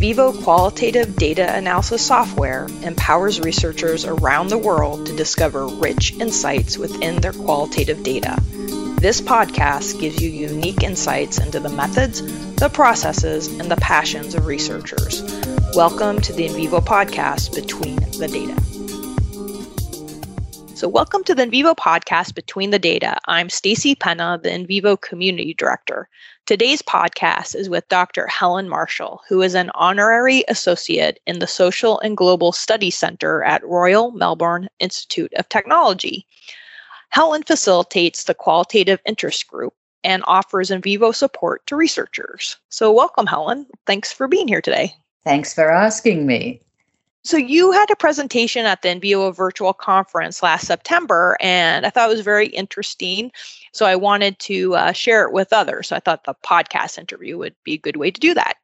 NVivo qualitative data analysis software empowers researchers around the world to discover rich insights within their qualitative data. This podcast gives you unique insights into the methods, the processes, and the passions of researchers. Welcome to the NVivo podcast, Between the Data. So, welcome to the NVivo podcast, Between the Data. I'm Stacy Penna, the NVivo Community Director. Today's podcast is with Dr. Helen Marshall, who is an honorary associate in the Social and Global Studies Center at Royal Melbourne Institute of Technology. Helen facilitates the Qualitative Interest Group and offers NVivo support to researchers. So, welcome, Helen. Thanks for being here today. Thanks for asking me. So you had a presentation at the NVivo virtual conference last September, and I thought it was very interesting. So I wanted to uh, share it with others. So I thought the podcast interview would be a good way to do that.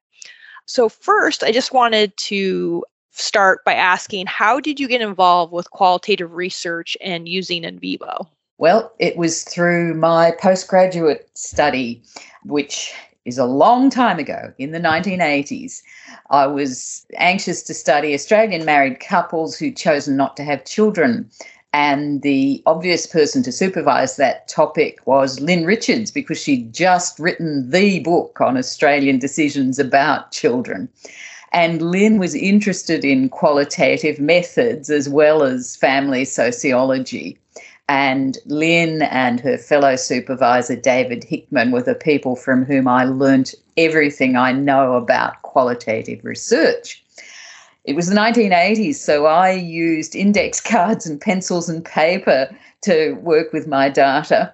So first, I just wanted to start by asking, how did you get involved with qualitative research and using NVivo? Well, it was through my postgraduate study, which is a long time ago in the 1980s. I was anxious to study Australian married couples who'd chosen not to have children. And the obvious person to supervise that topic was Lyn Richards because she'd just written the book on Australian decisions about children. And Lyn was interested in qualitative methods as well as family sociology. And Lyn and her fellow supervisor, David Hickman, were the people from whom I learnt everything I know about qualitative research. It was the 1980s, so I used index cards and pencils and paper to work with my data.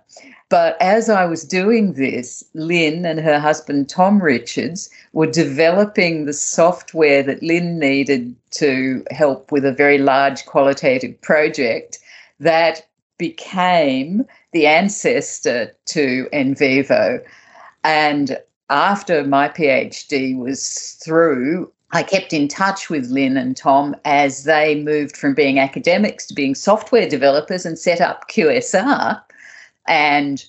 But as I was doing this, Lyn and her husband Tom Richards were developing the software that Lynn needed to help with a very large qualitative project that became the ancestor to NVivo. And after my PhD was through, I kept in touch with Lyn and Tom as they moved from being academics to being software developers and set up QSR and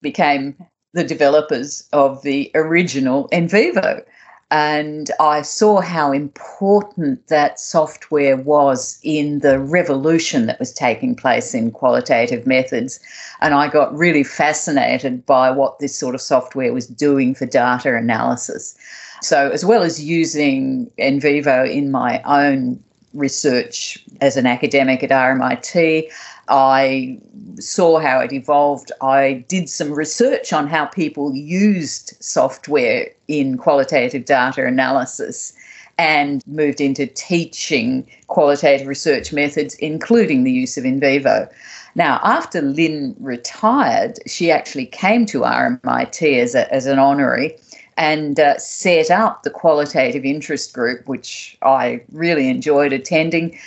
became the developers of the original NVivo. And I saw how important that software was in the revolution that was taking place in qualitative methods. And I got really fascinated by what this sort of software was doing for data analysis. So, as well as using NVivo in my own research as an academic at RMIT, I saw how it evolved. I did some research on how people used software in qualitative data analysis and moved into teaching qualitative research methods, including the use of NVivo. Now, after Lyn retired, she actually came to RMIT as, a, as an honorary and uh, set up the qualitative interest group, which I really enjoyed attending.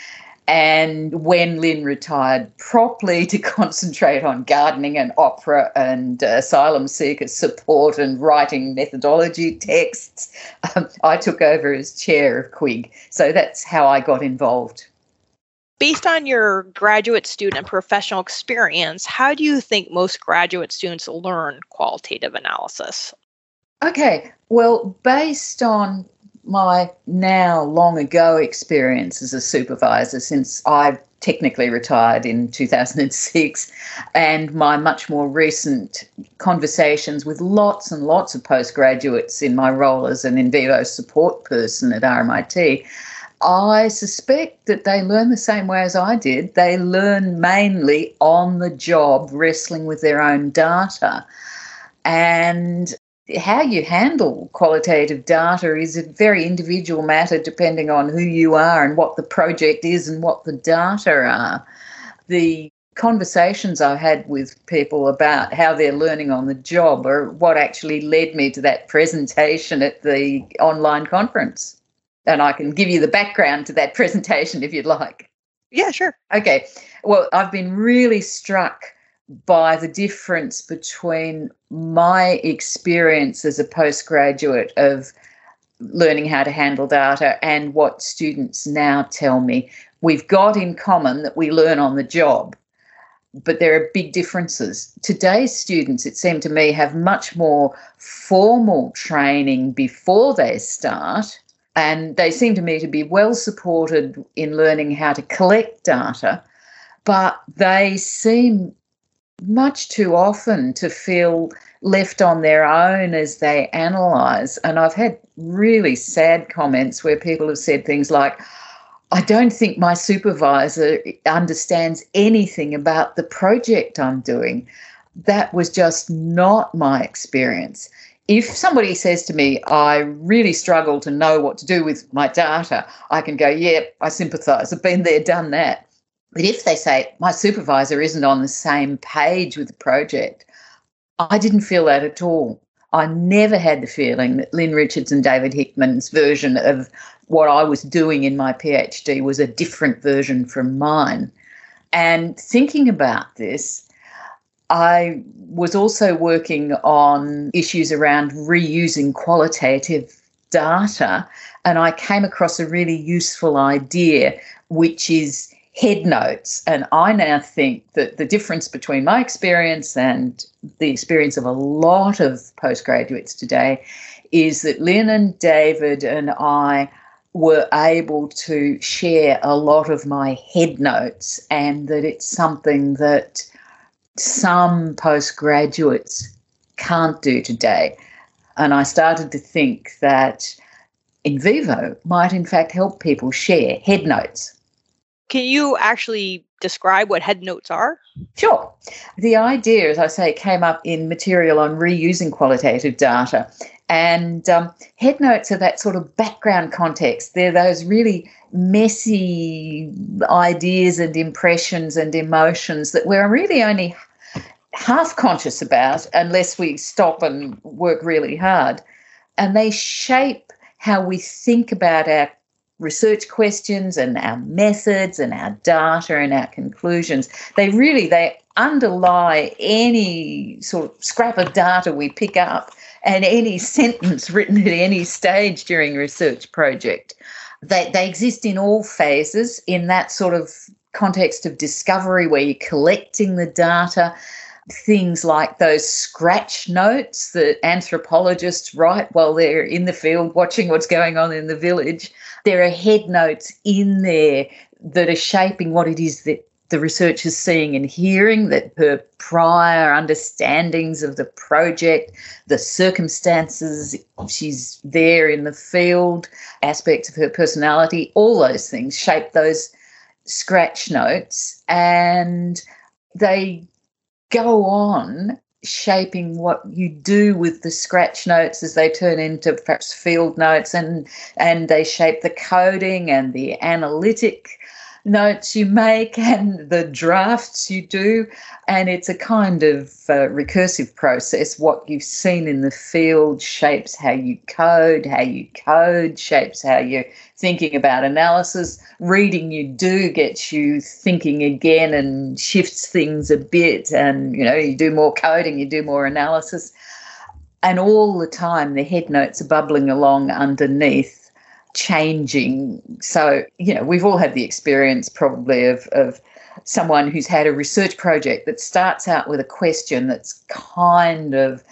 And when Lyn retired properly to concentrate on gardening and opera and uh, asylum seeker support and writing methodology texts, um, I took over as chair of Quig. So that's how I got involved. Based on your graduate student and professional experience, how do you think most graduate students learn qualitative analysis? Okay, well, based on my now long ago experience as a supervisor since I technically retired in 2006 and my much more recent conversations with lots and lots of postgraduates in my role as an NVivo support person at RMIT I suspect that they learn the same way as I did. They learn mainly on the job, wrestling with their own data. And how you handle qualitative data is a very individual matter depending on who you are and what the project is and what the data are. The conversations I had with people about how they're learning on the job are what actually led me to that presentation at the online conference. And I can give you the background to that presentation if you'd like. Yeah, sure. Okay. Well, I've been really struck by the difference between my experience as a postgraduate of learning how to handle data and what students now tell me. We've got in common that we learn on the job, but there are big differences. Today's students, it seemed to me, have much more formal training before they start And they seem to me to be well supported in learning how to collect data, but they seem much too often to feel left on their own as they analyse. And I've had really sad comments where people have said things like, I don't think my supervisor understands anything about the project I'm doing. That was just not my experience. If somebody says to me, I really struggle to know what to do with my data, I can go, yeah, I sympathise. I've been there, done that. But if they say, my supervisor isn't on the same page with the project, I didn't feel that at all. I never had the feeling that Lyn Richards and David Hickman's version of what I was doing in my PhD was a different version from mine. And thinking about this, I was also working on issues around reusing qualitative data, and I came across a really useful idea, which is head notes. And I now think that the difference between my experience and the experience of a lot of postgraduates today is that Lyn and David and I were able to share a lot of my head notes, and that it's something that some postgraduates can't do today. And I started to think that NVivo might, in fact, help people share head notes can you actually describe what head notes are? Sure. The idea, as I say, came up in material on reusing qualitative data. And um, head notes are that sort of background context. They're those really messy ideas and impressions and emotions that we're really only half conscious about unless we stop and work really hard. And they shape how we think about our research questions and our methods and our data and our conclusions. They really they underlie any sort of scrap of data we pick up and any sentence written at any stage during research project. They, they exist in all phases in that sort of context of discovery where you're collecting the data things like those scratch notes that anthropologists write while they're in the field watching what's going on in the village. There are head notes in there that are shaping what it is that the researcher is seeing and hearing, that her prior understandings of the project, the circumstances she's there in the field, aspects of her personality, all those things shape those scratch notes and they go on shaping what you do with the scratch notes as they turn into perhaps field notes and and they shape the coding and the analytic notes you make and the drafts you do. And it's a kind of uh, recursive process. What you've seen in the field shapes how you code, how you code shapes how you're thinking about analysis. Reading you do gets you thinking again and shifts things a bit. And, you know, you do more coding, you do more analysis. And all the time, the head notes are bubbling along underneath changing. So, you know, we've all had the experience probably of, of someone who's had a research project that starts out with a question that's kind of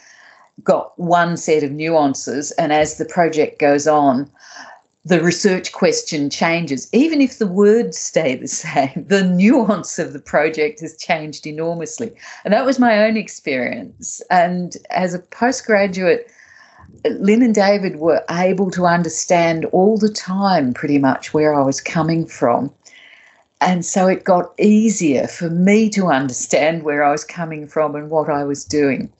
got one set of nuances, and as the project goes on, the research question changes. Even if the words stay the same, the nuance of the project has changed enormously. And that was my own experience. And as a postgraduate, Lyn and David were able to understand all the time pretty much where I was coming from. And so it got easier for me to understand where I was coming from and what I was doing.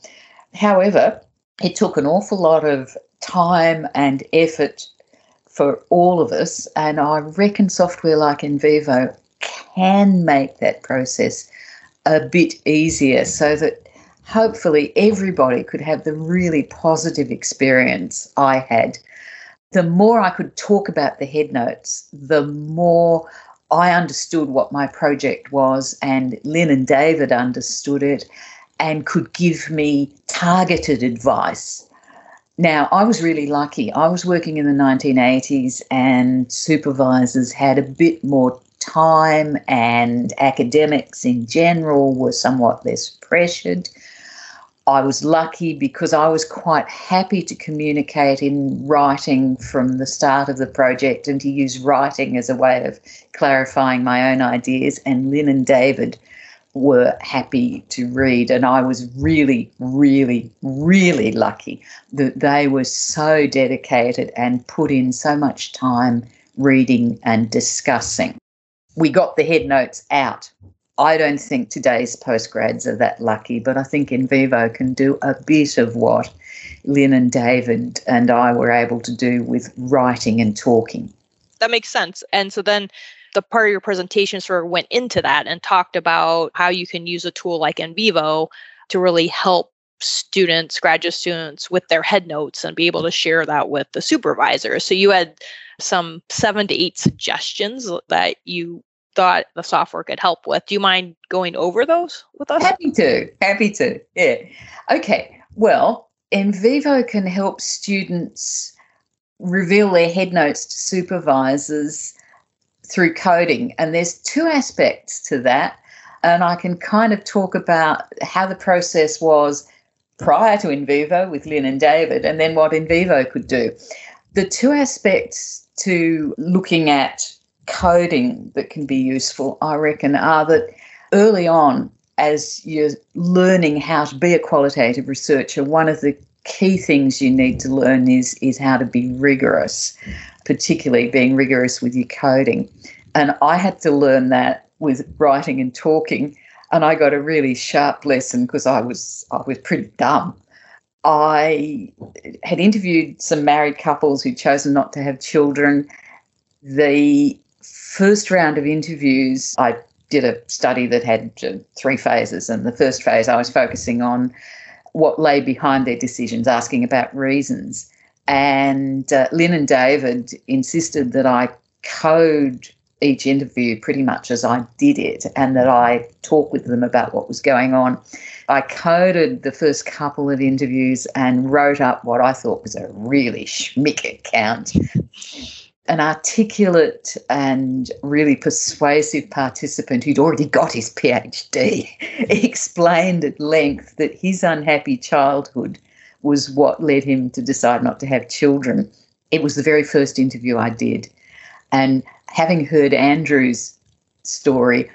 However, it took an awful lot of time and effort for all of us. And I reckon software like NVivo can make that process a bit easier so that hopefully everybody could have the really positive experience I had. The more I could talk about the head notes, the more I understood what my project was, and Lyn and David understood it and could give me targeted advice. Now, I was really lucky. I was working in the 1980s, and supervisors had a bit more time, and academics in general were somewhat less pressured. I was lucky because I was quite happy to communicate in writing from the start of the project and to use writing as a way of clarifying my own ideas. And Lyn and David were happy to read. And I was really, really, really lucky that they were so dedicated and put in so much time reading and discussing. We got the head notes out I don't think today's postgrads are that lucky, but I think NVivo can do a bit of what Lyn and David and I were able to do with writing and talking. That makes sense. And so then the part of your presentation sort of went into that and talked about how you can use a tool like NVivo to really help students, graduate students, with their head notes and be able to share that with the supervisor. So you had some seven to eight suggestions that you thought the software could help with. Do you mind going over those with us? Happy to. Happy to. Yeah. Okay. Well, NVivo can help students reveal their head notes to supervisors through coding. And there's two aspects to that. And I can kind of talk about how the process was prior to NVivo with Lyn and David, and then what NVivo could do. The two aspects to looking at coding that can be useful, I reckon, are that early on, as you're learning how to be a qualitative researcher, one of the key things you need to learn is is how to be rigorous, particularly being rigorous with your coding. And I had to learn that with writing and talking, and I got a really sharp lesson because I was I was pretty dumb. I had interviewed some married couples who'd chosen not to have children. The first round of interviews, I did a study that had uh, three phases. And the first phase, I was focusing on what lay behind their decisions, asking about reasons. And uh, Lyn and David insisted that I code each interview pretty much as I did it and that I talk with them about what was going on. I coded the first couple of interviews and wrote up what I thought was a really schmick account an articulate and really persuasive participant who'd already got his PhD explained at length that his unhappy childhood was what led him to decide not to have children. It was the very first interview I did. And having heard Andrew's story,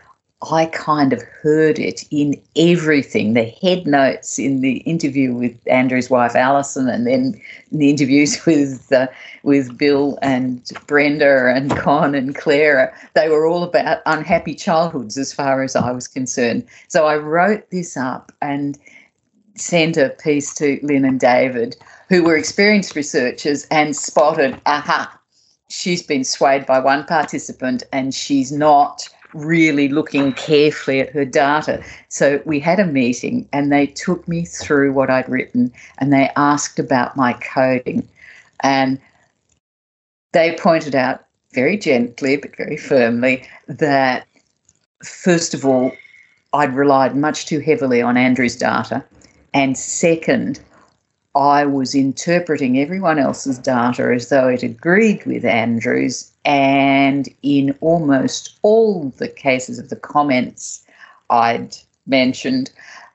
I kind of heard it in everything the head notes in the interview with Andrew's wife Alison, and then in the interviews with uh, with Bill and Brenda and Con and Clara. They were all about unhappy childhoods, as far as I was concerned. So I wrote this up and sent a piece to Lyn and David, who were experienced researchers and spotted, aha, she's been swayed by one participant and she's not really looking carefully at her data. So we had a meeting and they took me through what I'd written and they asked about my coding. And they pointed out very gently but very firmly that, first of all, I'd relied much too heavily on Andrew's data. And second, I was interpreting everyone else's data as though it agreed with Andrew's, and in almost all the cases of the comments I'd mentioned,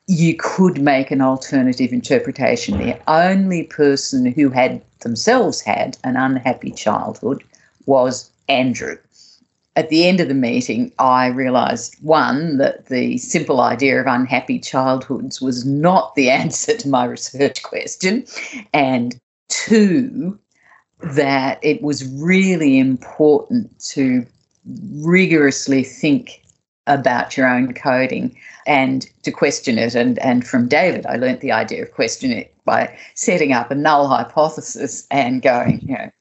you could make an alternative interpretation. The only person who had themselves had an unhappy childhood was Andrew at the end of the meeting, I realised one, that the simple idea of unhappy childhoods was not the answer to my research question, and two, that it was really important to rigorously think about your own coding and to question it. And, and from David, I learnt the idea of questioning it by setting up a null hypothesis and going, you know,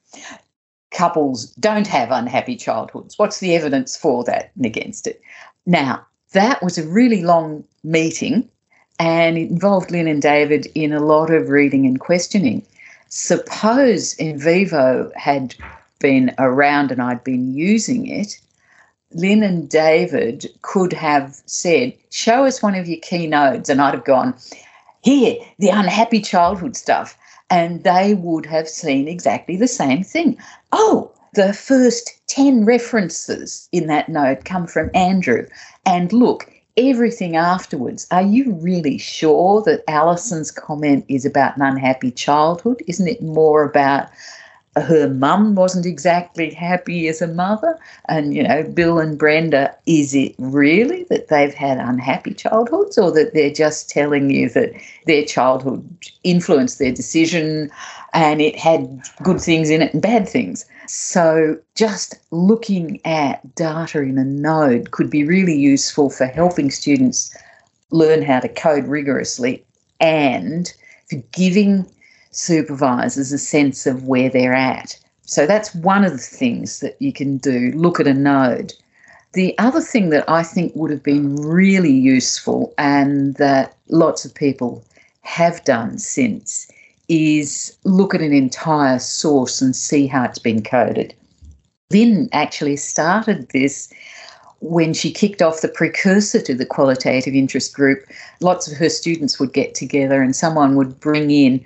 couples don't have unhappy childhoods. What's the evidence for that and against it? Now, that was a really long meeting and it involved Lyn and David in a lot of reading and questioning. Suppose NVivo had been around and I'd been using it, Lyn and David could have said, Show us one of your key nodes. And I'd have gone, Here, the unhappy childhood stuff and they would have seen exactly the same thing. Oh, the first 10 references in that node come from Andrew. And look, everything afterwards. Are you really sure that Alison's comment is about an unhappy childhood? Isn't it more about her mum wasn't exactly happy as a mother. And, you know, Bill and Brenda, is it really that they've had unhappy childhoods or that they're just telling you that their childhood influenced their decision and it had good things in it and bad things? So, just looking at data in a node could be really useful for helping students learn how to code rigorously and for giving supervisors a sense of where they're at. So that's one of the things that you can do look at a node. The other thing that I think would have been really useful and that lots of people have done since is look at an entire source and see how it's been coded. Lyn actually started this when she kicked off the precursor to the qualitative interest group. Lots of her students would get together and someone would bring in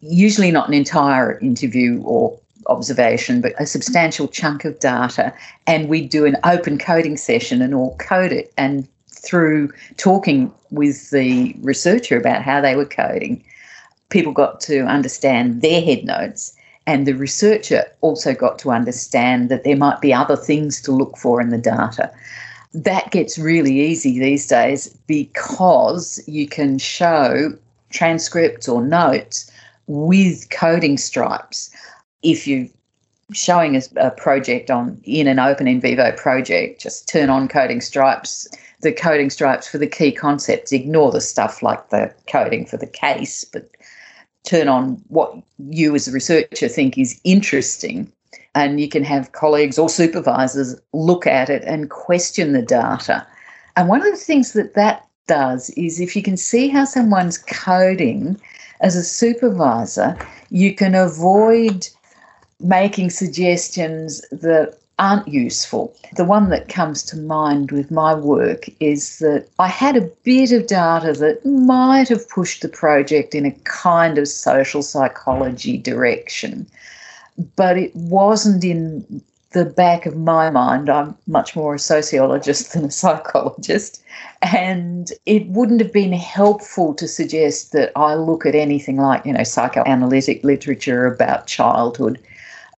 usually not an entire interview or observation, but a substantial chunk of data. And we'd do an open coding session and all code it. And through talking with the researcher about how they were coding, people got to understand their head notes. And the researcher also got to understand that there might be other things to look for in the data. That gets really easy these days because you can show transcripts or notes with coding stripes. If you're showing a, a project on in an open NVivo project, just turn on coding stripes, the coding stripes for the key concepts. Ignore the stuff like the coding for the case, but turn on what you as a researcher think is interesting. And you can have colleagues or supervisors look at it and question the data. And one of the things that that does is if you can see how someone's coding as a supervisor, you can avoid making suggestions that aren't useful. The one that comes to mind with my work is that I had a bit of data that might have pushed the project in a kind of social psychology direction, but it wasn't in the back of my mind, I'm much more a sociologist than a psychologist, and it wouldn't have been helpful to suggest that I look at anything like, you know, psychoanalytic literature about childhood,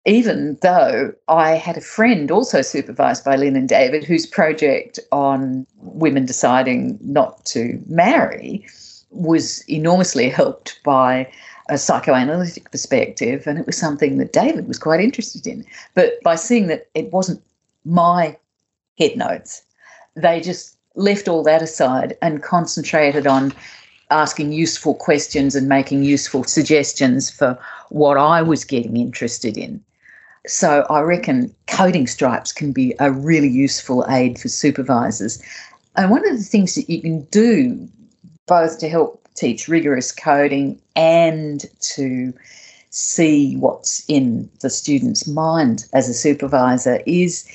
even though I had a friend also supervised by Lyn and David whose project on women deciding not to marry was enormously helped by a psychoanalytic perspective, and it was something that David was quite interested in. But by seeing that it wasn't my head notes, they just left all that aside and concentrated on asking useful questions and making useful suggestions for what I was getting interested in. So I reckon coding stripes can be a really useful aid for supervisors. And one of the things that you can do both to help teach rigorous coding and to see what's in the student's mind as a supervisor is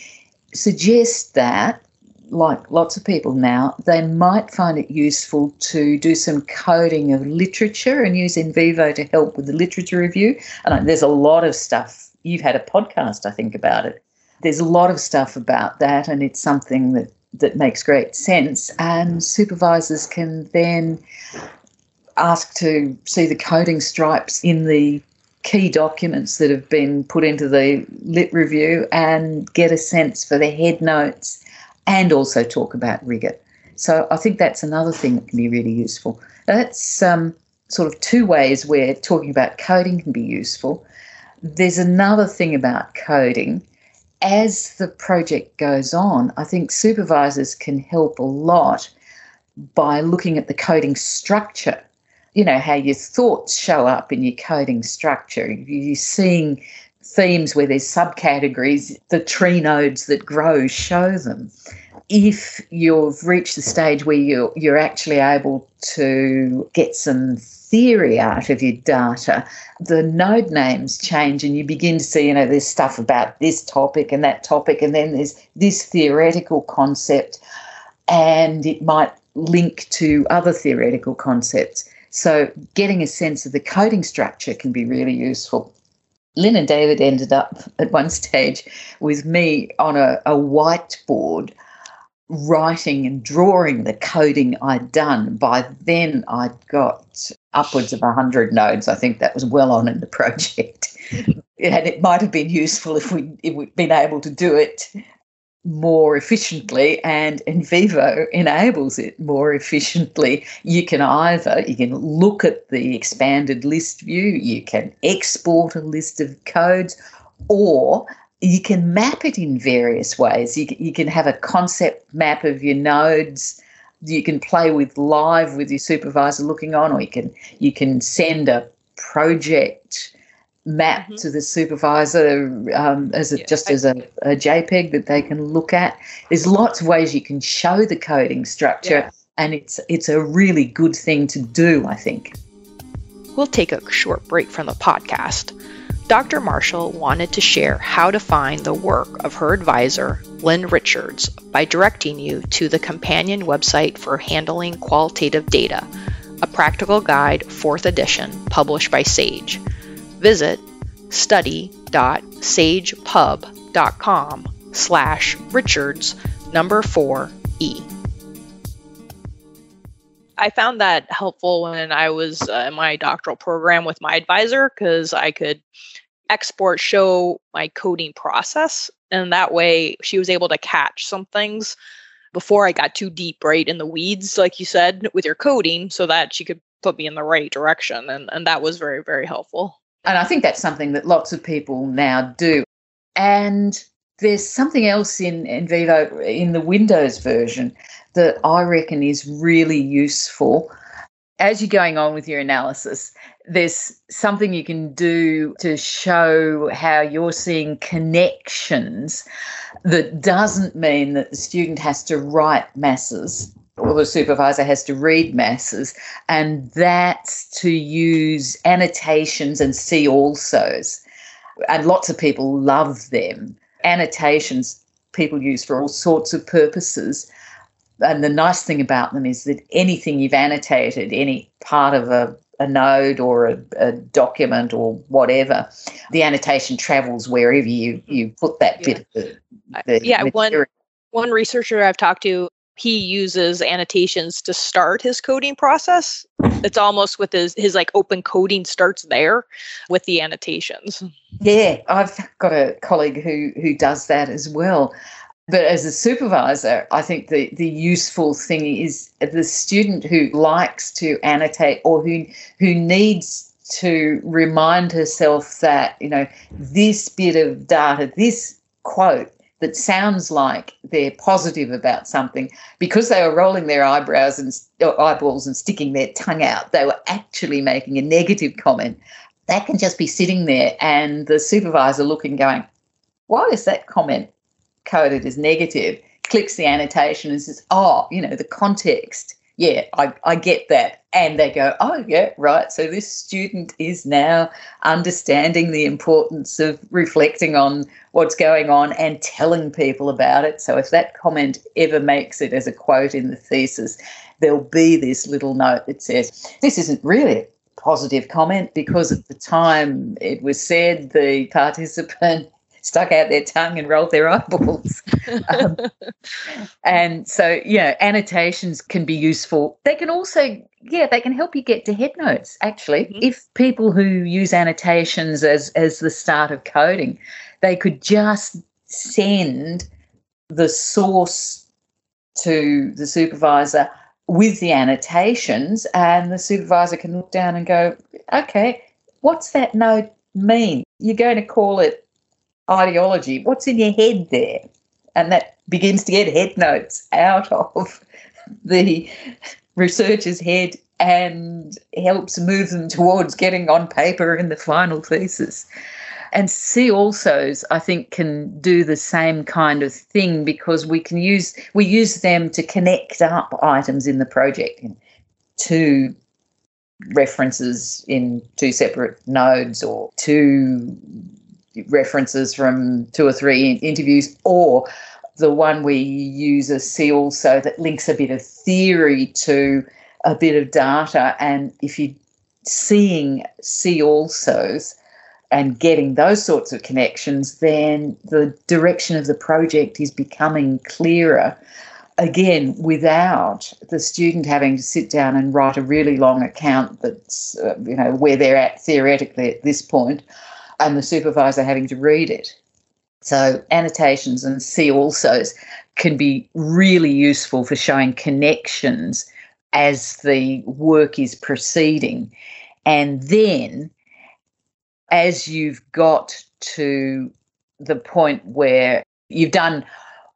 suggest that like lots of people now, they might find it useful to do some coding of literature and use NVivo to help with the literature review. And there's a lot of stuff. You've had a podcast, I think, about it. There's a lot of stuff about that, and it's something that that makes great sense. And supervisors can then ask to see the coding stripes in the key documents that have been put into the lit review and get a sense for the head notes and also talk about rigor. So I think that's another thing that can be really useful. That's um, sort of two ways where talking about coding can be useful. There's another thing about coding. As the project goes on, I think supervisors can help a lot by looking at the coding structure you know, how your thoughts show up in your coding structure. You're seeing themes where there's subcategories, the tree nodes that grow show them. If you've reached the stage where you're, you're actually able to get some theory out of your data, the node names change and you begin to see, you know, there's stuff about this topic and that topic, and then there's this theoretical concept, and it might link to other theoretical concepts. So getting a sense of the coding structure can be really useful. Lyn and David ended up at one stage with me on a, a whiteboard writing and drawing the coding I'd done. By then, I'd got upwards of 100 nodes. I think that was well on in the project. and it might have been useful if, we, if we'd been able to do it more efficiently and NVivo enables it more efficiently. You can either you can look at the expanded list view, you can export a list of codes, or you can map it in various ways. You, you can have a concept map of your nodes. You can play with live with your supervisor looking on, or you can you can send a project map mm-hmm. to the supervisor um, as a, yeah. just as a, a, JPEG that they can look at. There's lots of ways you can show the coding structure, yeah. and it's it's a really good thing to do. I think. We'll take a short break from the podcast. Dr. Marshall wanted to share how to find the work of her advisor, Lyn Richards, by directing you to the companion website for handling qualitative data, a practical guide, 4th edition, published by SAGE. Visit study.sagepub.com slash richards number 4e. I found that helpful when I was uh, in my doctoral program with my advisor because I could export show my coding process. And that way she was able to catch some things before I got too deep, right, in the weeds, like you said, with your coding, so that she could put me in the right direction. And, and that was very, very helpful. And I think that's something that lots of people now do. And there's something else in NVivo in the Windows version that I reckon is really useful as you're going on with your analysis, there's something you can do to show how you're seeing connections that doesn't mean that the student has to write masses or the supervisor has to read masses, and that's to use annotations and see alsos. And lots of people love them. Annotations people use for all sorts of purposes and the nice thing about them is that anything you've annotated, any part of a, a node or a, a, document or whatever, the annotation travels wherever you, you put that yeah. bit of the, the yeah, one, one researcher I've talked to, he uses annotations to start his coding process. It's almost with his his like open coding starts there with the annotations. Yeah, I've got a colleague who who does that as well. But as a supervisor, I think the, the useful thing is the student who likes to annotate or who who needs to remind herself that, you know, this bit of data, this quote that sounds like they're positive about something because they were rolling their eyebrows and uh, eyeballs and sticking their tongue out, they were actually making a negative comment. That can just be sitting there and the supervisor looking, going, why is that comment coded as negative, clicks the annotation and says, oh, you know, the context. Yeah, I, I get that. And they go, oh, yeah, right. So this student is now understanding the importance of reflecting on what's going on and telling people about it. So if that comment ever makes it as a quote in the thesis, there'll be this little note that says, this isn't really a positive comment because at the time it was said the participant stuck out their tongue and rolled their eyeballs. um, and so, yeah, annotations can be useful. They can also, yeah, they can help you get to head notes. Actually, mm-hmm. if people who use annotations as as the start of coding, they could just send the source to the supervisor with the annotations, and the supervisor can look down and go, okay, what's that note mean? You're going to call it ideology. What's in your head there? And that begins to get head notes out of the researcher's head and helps move them towards getting on paper in the final thesis. And see alsos, I think, can do the same kind of thing because we can use we use them to connect up items in the project to references in two separate nodes or two references from two or three interviews, or the one we use a see also that links a bit of theory to a bit of data. And if you're seeing see alsos and getting those sorts of connections, then the direction of the project is becoming clearer. again, without the student having to sit down and write a really long account that's, uh, you know, where they're at theoretically at this point, and the supervisor having to read it. So, annotations and see alsos can be really useful for showing connections as the work is proceeding. And then, as you've got to the point where you've done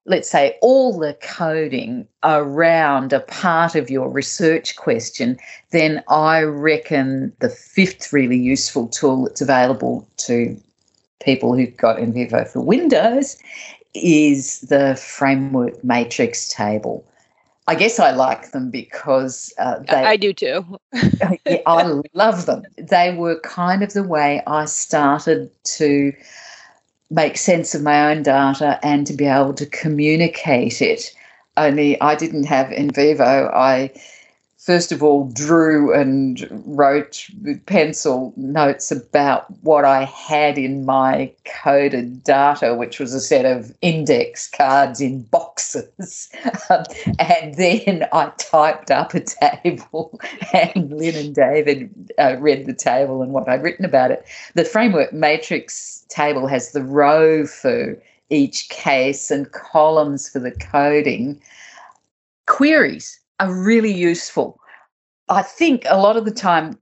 let's say, all the coding around a part of your research question, then I reckon the fifth really useful tool that's available to people who've got NVivo for Windows is the framework matrix table. I guess I like them because uh, they. I do too. I love them. They were kind of the way I started to make sense of my own data and to be able to communicate it. Only I didn't have NVivo I first of all drew and wrote with pencil notes about what I had in my coded data, which was a set of index cards in boxes. And then I typed up a table, and Lyn and David uh, read the table and what I'd written about it. The framework matrix table has the row for each case and columns for the coding. Queries are really useful. I think a lot of the time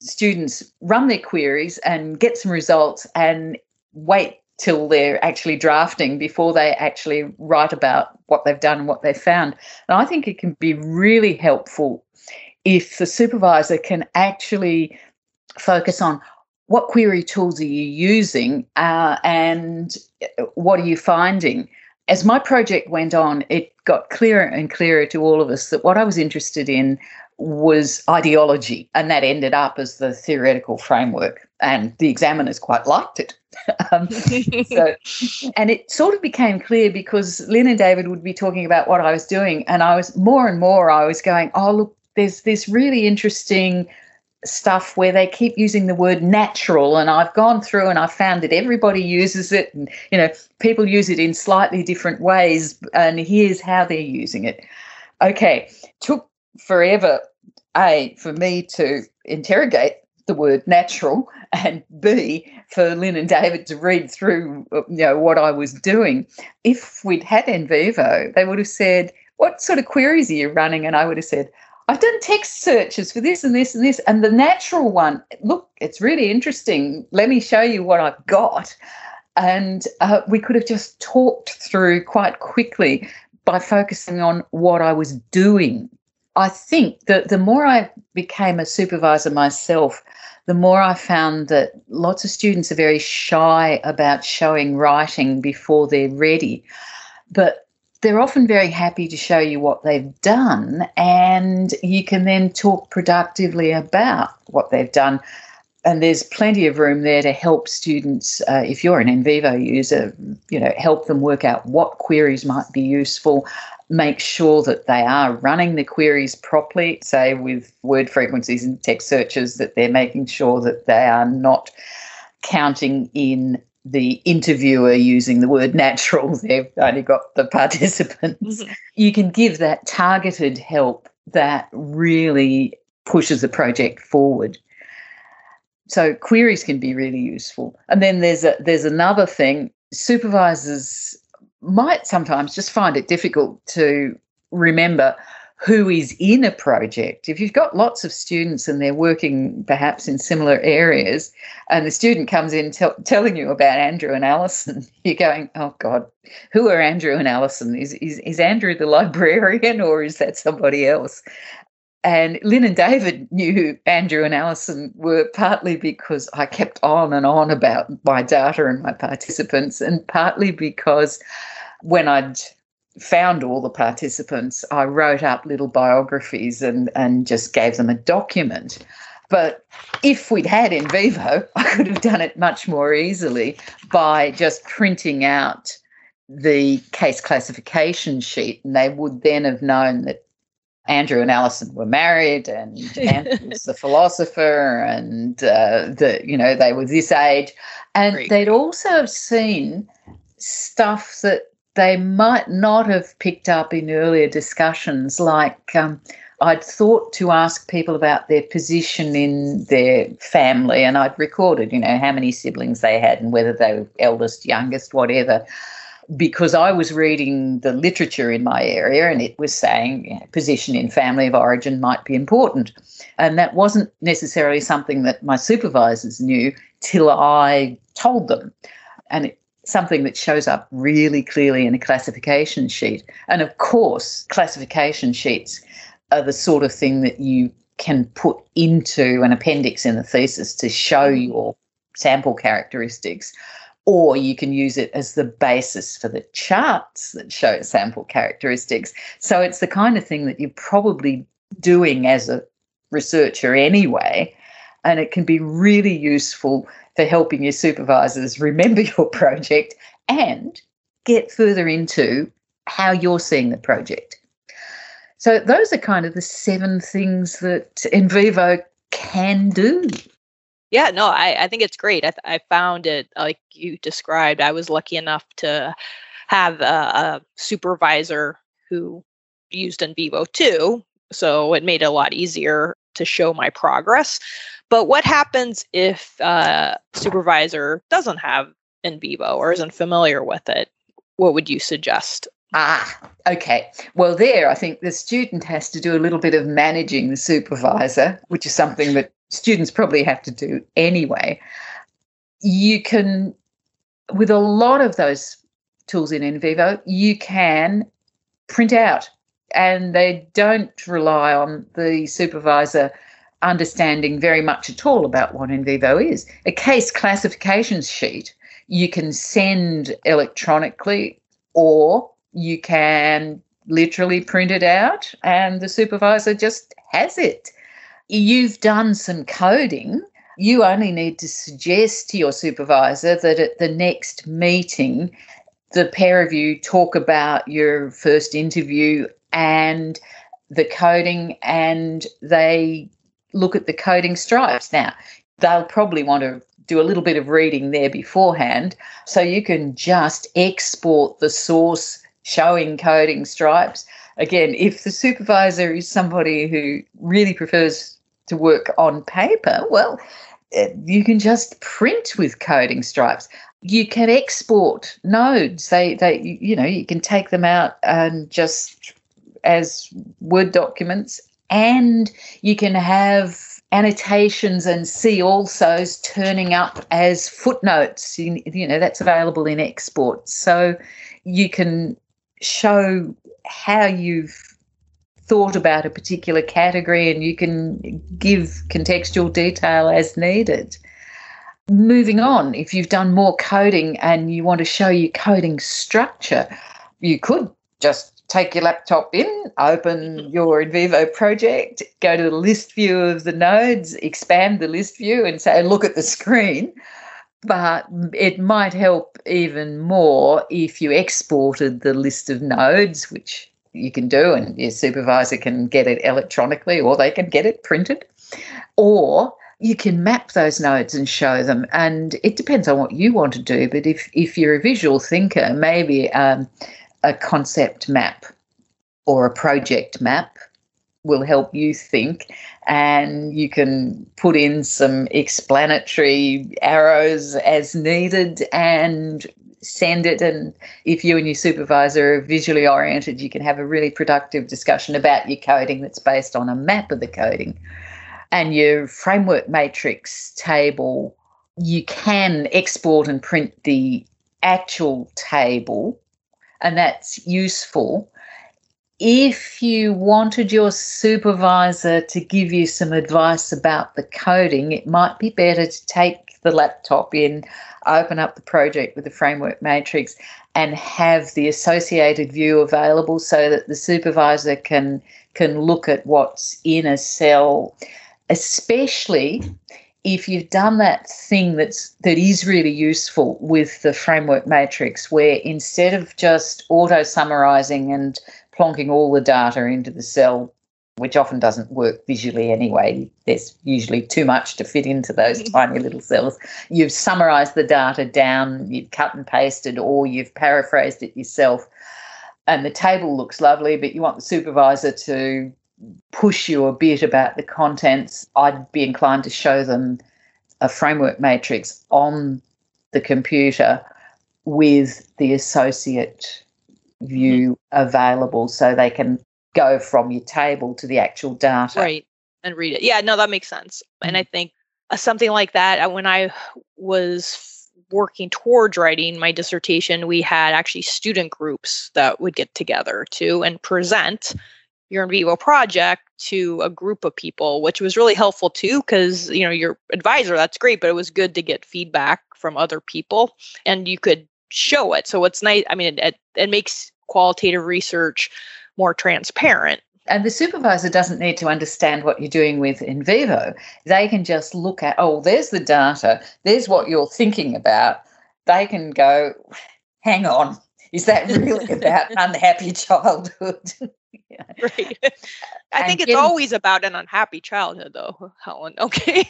students run their queries and get some results and wait till they're actually drafting before they actually write about what they've done and what they've found. And I think it can be really helpful if the supervisor can actually focus on what query tools are you using uh, and what are you finding? As my project went on, it got clearer and clearer to all of us that what I was interested in was ideology, and that ended up as the theoretical framework. And the examiners quite liked it. um, so, and it sort of became clear because Lyn and David would be talking about what I was doing, and I was more and more I was going, oh look, there's this really interesting stuff where they keep using the word natural and I've gone through and I've found that everybody uses it and you know people use it in slightly different ways and here's how they're using it. Okay took forever a for me to interrogate the word natural and b for Lyn and David to read through you know what I was doing. If we'd had NVivo they would have said what sort of queries are you running? And I would have said I've done text searches for this and this and this. And the natural one, look, it's really interesting. Let me show you what I've got. And uh, we could have just talked through quite quickly by focusing on what I was doing. I think that the more I became a supervisor myself, the more I found that lots of students are very shy about showing writing before they're ready. But they're often very happy to show you what they've done, and you can then talk productively about what they've done. And there's plenty of room there to help students, uh, if you're an NVivo user, you know, help them work out what queries might be useful, make sure that they are running the queries properly, say with word frequencies and text searches, that they're making sure that they are not counting in the interviewer using the word natural, they've only got the participants. Mm-hmm. You can give that targeted help that really pushes the project forward. So queries can be really useful. And then there's a there's another thing. Supervisors might sometimes just find it difficult to remember who is in a project. If you've got lots of students and they're working perhaps in similar areas, and the student comes in t- telling you about Andrew and Alison, you're going, oh God, who are Andrew and Alison? Is, is, is Andrew the librarian or is that somebody else? And Lyn and David knew Andrew and Alison were partly because I kept on and on about my data and my participants, and partly because when I'd found all the participants, I wrote up little biographies and, and just gave them a document. But if we'd had NVivo, I could have done it much more easily by just printing out the case classification sheet, and they would then have known that Andrew and Alison were married, and Andrew was the philosopher, and uh, the you know they were this age, and Great. they'd also have seen stuff that they might not have picked up in earlier discussions, like um, I'd thought to ask people about their position in their family, and I'd recorded, you know, how many siblings they had and whether they were eldest, youngest, whatever, because I was reading the literature in my area and it was saying you know, position in family of origin might be important. And that wasn't necessarily something that my supervisors knew till I told them. And it, something that shows up really clearly in a classification sheet. And of course, classification sheets are the sort of thing that you can put into an appendix in the thesis to show mm. your sample characteristics, or you can use it as the basis for the charts that show sample characteristics. So it's the kind of thing that you're probably doing as a researcher anyway, and it can be really useful for helping your supervisors remember your project and get further into how you're seeing the project. So those are kind of the seven things that NVivo can do. Yeah, no, I, I think it's great. I, I found it like you described. I was lucky enough to have a, a supervisor who used NVivo too. So it made it a lot easier to show my progress. But what happens if a supervisor doesn't have NVivo or isn't familiar with it? What would you suggest? Ah, okay. Well, there, I think the student has to do a little bit of managing the supervisor, which is something that students probably have to do anyway. You can, with a lot of those tools in NVivo, you can print out and they don't rely on the supervisor understanding very much at all about what NVivo is. A case classification sheet you can send electronically or you can literally print it out and the supervisor just has it. You've done some coding. You only need to suggest to your supervisor that at the next meeting, the pair of you talk about your first interview and the coding and they look at the coding stripes. Now, they'll probably want to do a little bit of reading there beforehand. So you can just export the source showing coding stripes. Again, if the supervisor is somebody who really prefers to work on paper, well, eh, you can just print with coding stripes. You can export nodes. They, they, you know, you can take them out and just as Word documents and you can have annotations and see also turning up as footnotes. You, you, know, that's available in export. So you can show how you've thought about a particular category and you can give contextual detail as needed. Moving on, if you've done more coding and you want to show your coding structure, you could just take your laptop in, open your NVivo project, go to the list view of the nodes, expand the list view, and say, look at the screen. But it might help even more if you exported the list of nodes, which you can do, and your supervisor can get it electronically or they can get it printed. Or you can map those nodes and show them. And it depends on what you want to do. But if, if you're a visual thinker, maybe um, a concept map or a project map will help you think and you can put in some explanatory arrows as needed and send it. And if you and your supervisor are visually oriented you can have a really productive discussion about your coding that's based on a map of the coding. And your framework matrix table you can export and print the actual table and that's useful. If you wanted your supervisor to give you some advice about the coding, it might be better to take the laptop in, open up the project with the framework matrix, and have the associated view available so that the supervisor can can look at what's in a cell, especially if you've done that thing that's that is really useful with the framework matrix where instead of just auto summarizing and plonking all the data into the cell which often doesn't work visually anyway. There's usually too much to fit into those tiny little cells. You've summarized the data down, you've cut and pasted, or you've paraphrased it yourself. And the table looks lovely, but you want the supervisor to push you a bit about the contents. I'd be inclined to show them a framework matrix on the computer with the associate view mm-hmm. available so they can go from your table to the actual data. Right. And read it. Yeah, no, that makes sense. Mm-hmm. And I think uh, something like that, uh, when I was working towards writing my dissertation, we had actually student groups that would get together too and present your NVivo project to a group of people, which was really helpful too, because you know your advisor, that's great, but it was good to get feedback from other people and you could show it. So what's nice, I mean, it, it makes qualitative research more transparent. And the supervisor doesn't need to understand what you're doing with NVivo. They can just look at, oh, there's the data, there's what you're thinking about. They can go, hang on, is that really about unhappy childhood? yeah. Right. I and think it's always about an unhappy childhood, though, Helen. Okay.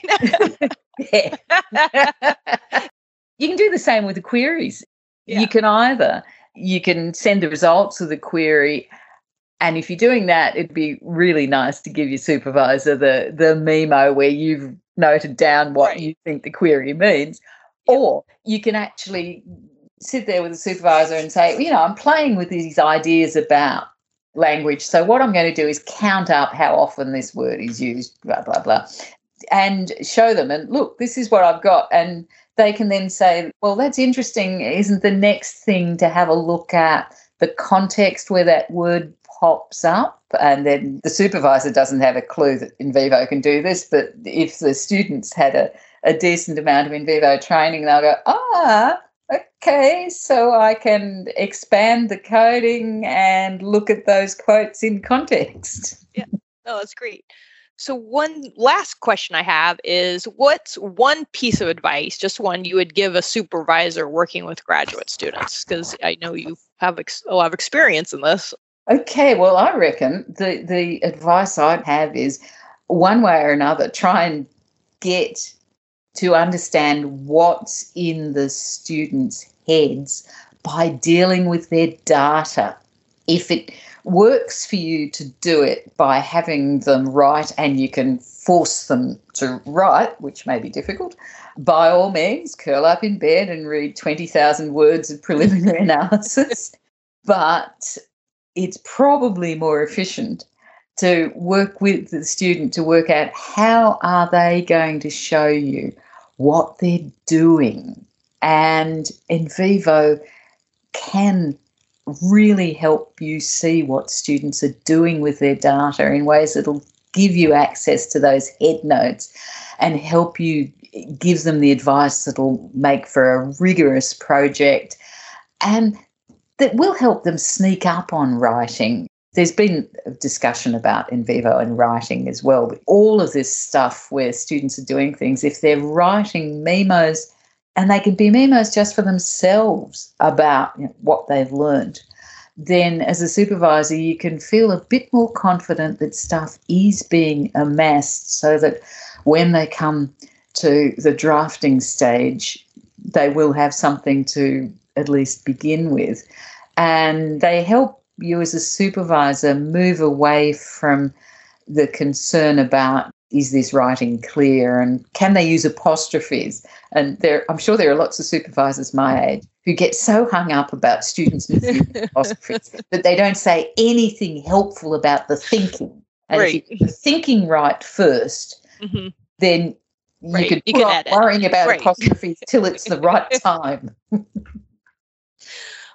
you can do the same with the queries. Yeah. You can either you can send the results of the query and if you're doing that, it'd be really nice to give your supervisor the the memo where you've noted down what right. you think the query means. Or you can actually sit there with the supervisor and say, you know, I'm playing with these ideas about language. So what I'm going to do is count up how often this word is used, blah, blah, blah, and show them. And look, this is what I've got. And they can then say, well, that's interesting. Isn't the next thing to have a look at the context where that word pops up? And then the supervisor doesn't have a clue that NVivo can do this. But if the students had a, a decent amount of NVivo training, they'll go, ah, okay, so I can expand the coding and look at those quotes in context. Yeah, no, that's great. So, one last question I have is what's one piece of advice, just one you would give a supervisor working with graduate students? Because I know you have ex- a lot of experience in this. Okay, well, I reckon the, the advice I'd have is one way or another, try and get to understand what's in the students' heads by dealing with their data. If it works for you to do it by having them write and you can force them to write, which may be difficult, by all means, curl up in bed and read 20,000 words of preliminary analysis. But it's probably more efficient to work with the student to work out how are they going to show you what they're doing and NVivo can really help you see what students are doing with their data in ways that'll give you access to those head notes and help you give them the advice that'll make for a rigorous project and that will help them sneak up on writing. There's been a discussion about NVivo and writing as well, all of this stuff where students are doing things, if they're writing memos and they can be memos just for themselves about you know, what they've learned, then as a supervisor, you can feel a bit more confident that stuff is being amassed so that when they come to the drafting stage, they will have something to at least begin with. And they help you as a supervisor move away from the concern about is this writing clear and can they use apostrophes? And there, I'm sure there are lots of supervisors my age who get so hung up about students using apostrophes that they don't say anything helpful about the thinking. And right. if you get the thinking right 1st mm-hmm. then you right. could worrying about right. apostrophes till it's the right time.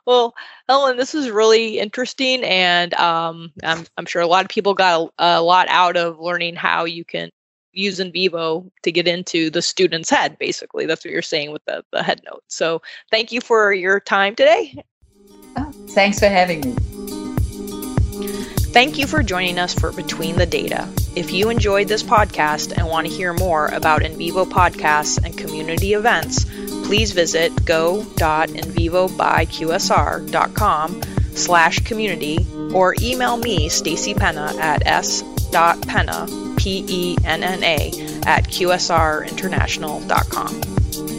Well, Helen, this is really interesting, and um, I'm, I'm sure a lot of people got a, a lot out of learning how you can use NVivo to get into the student's head basically. That's what you're saying with the, the head note. So thank you for your time today. Oh, thanks for having me Thank you for joining us for Between the Data. If you enjoyed this podcast and want to hear more about NVivo podcasts and community events, please visit go.invivobyqsr.com slash community or email me, Stacy Penna, at s.penna, P E N N A, at qsrinternational.com.